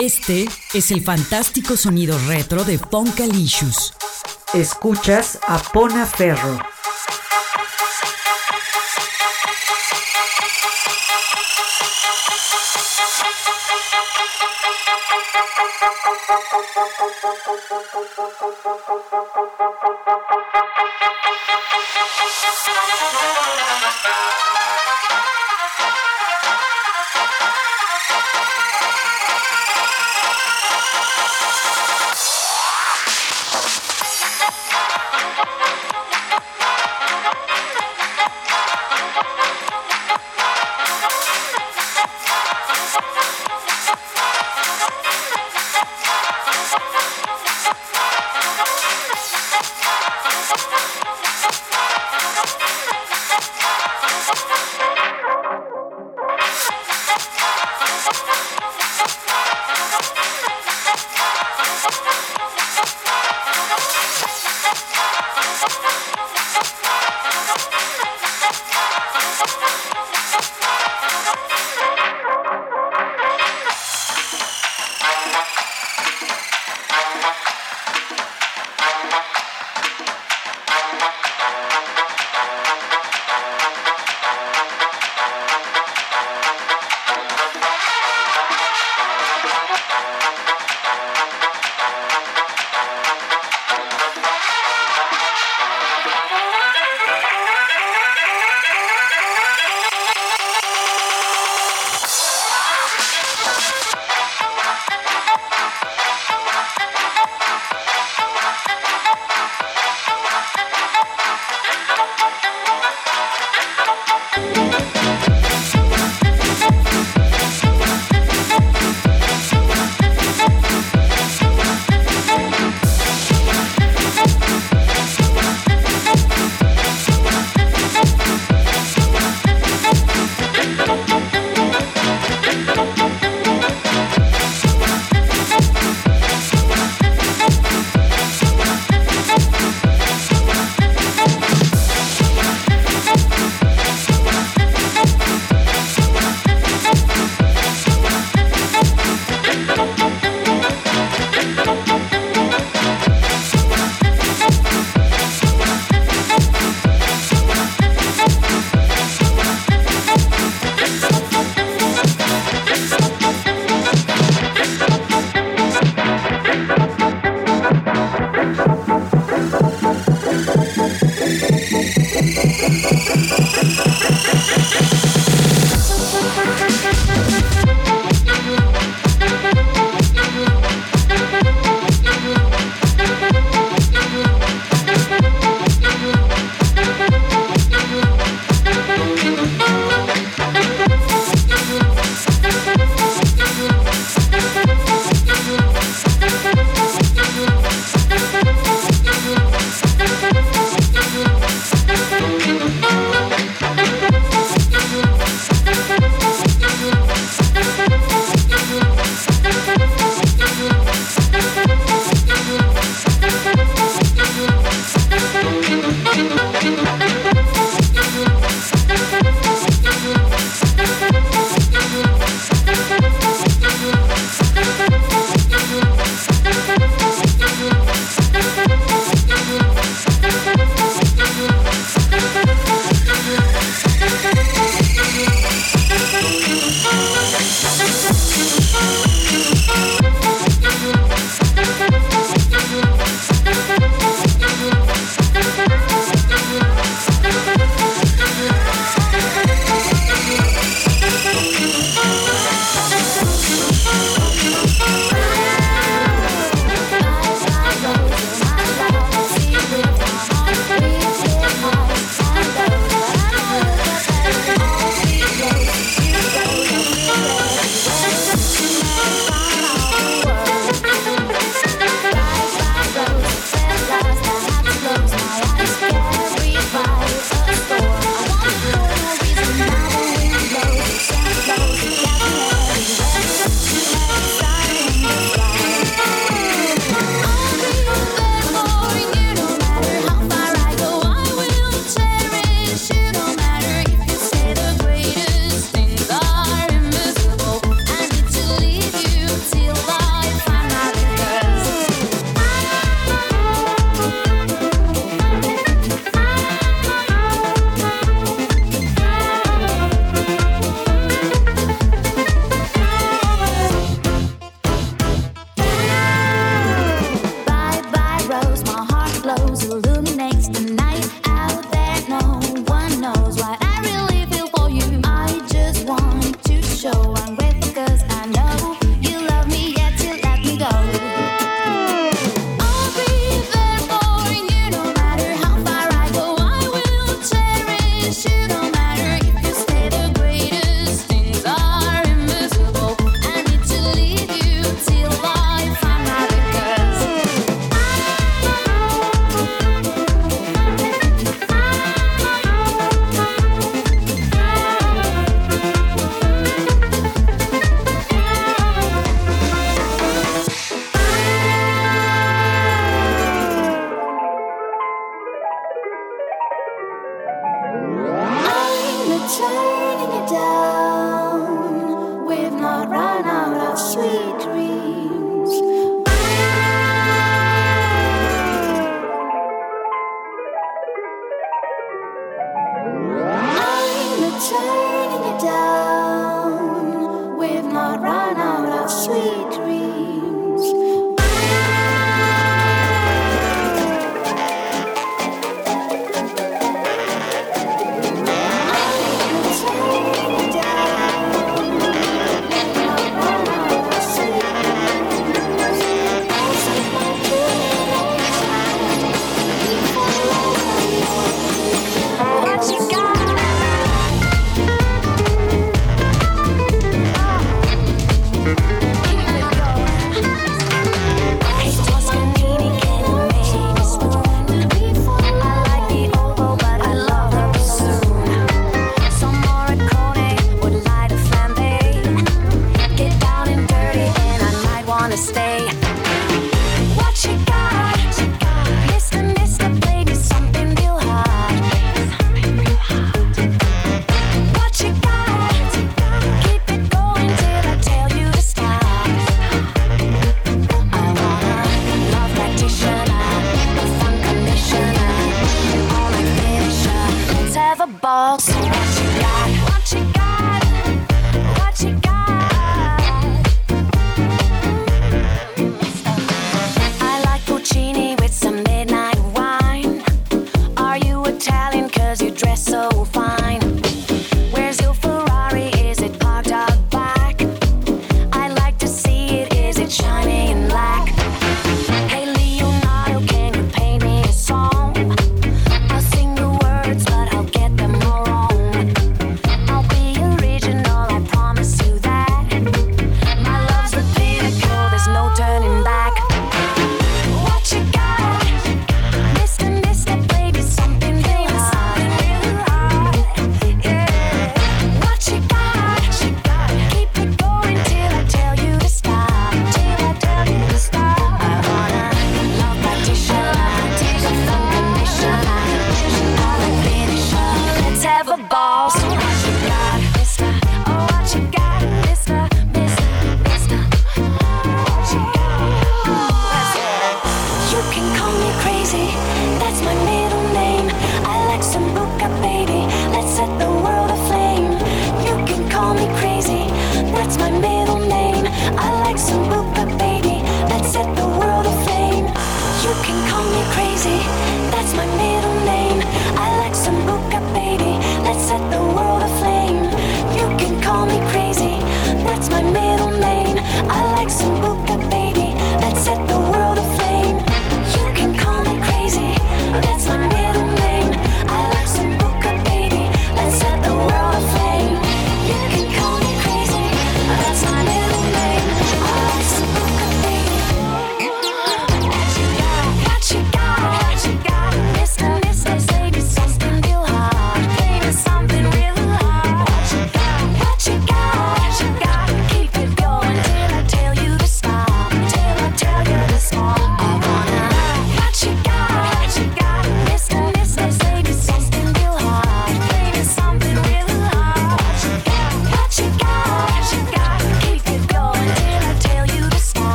Este es el fantástico sonido retro de Punkalicious. Escuchas a Pona Ferro.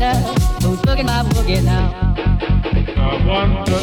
Wonder who's boogie my boogie now. I wonder.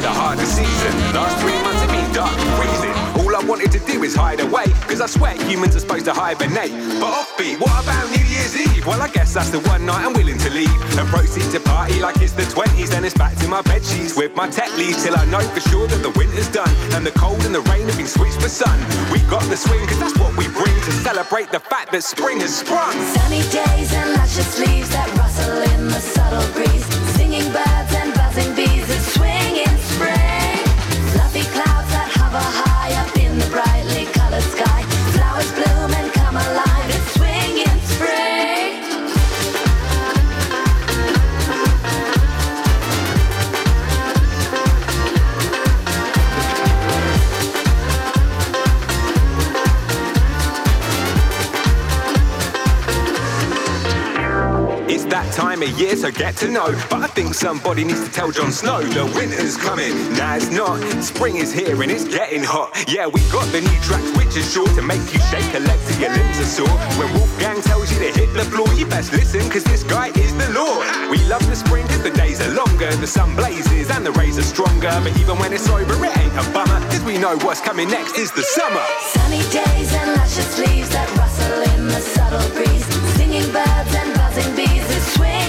The hardest season. Last three months have been dark and freezing. All I wanted to do is hide away, cause I swear humans are supposed to hibernate. But offbeat, what about New Year's Eve? Well, I guess that's the one night I'm willing to leave. And proceed to party like it's the 20s, then it's back to my bed sheets with my tech leaves till I know for sure that the winter's done. And the cold and the rain have been switched for sun. We got the swing, cause that's what we bring to celebrate the fact that spring has sprung. Sunny days and luscious leaves that rustle in the of year, so get to know. But I think somebody needs to tell Jon Snow the winter's coming. Nah, it's not. Spring is here and it's getting hot. Yeah, we got the new tracks, which is sure to make you shake a leg till your limbs are sore. When Wolfgang tells you to hit the floor, you best listen, cause this guy is the Lord. We love the spring cause the days are longer, the sun blazes and the rays are stronger. But even when it's over, it ain't a bummer, cause we know what's coming next is the summer. Sunny days and luscious leaves that rustle in the subtle breeze. Singing birds and buzzing bees swing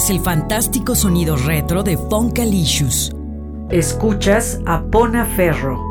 es el fantástico sonido retro de Funkalicious. Escuchas a Pona Ferro.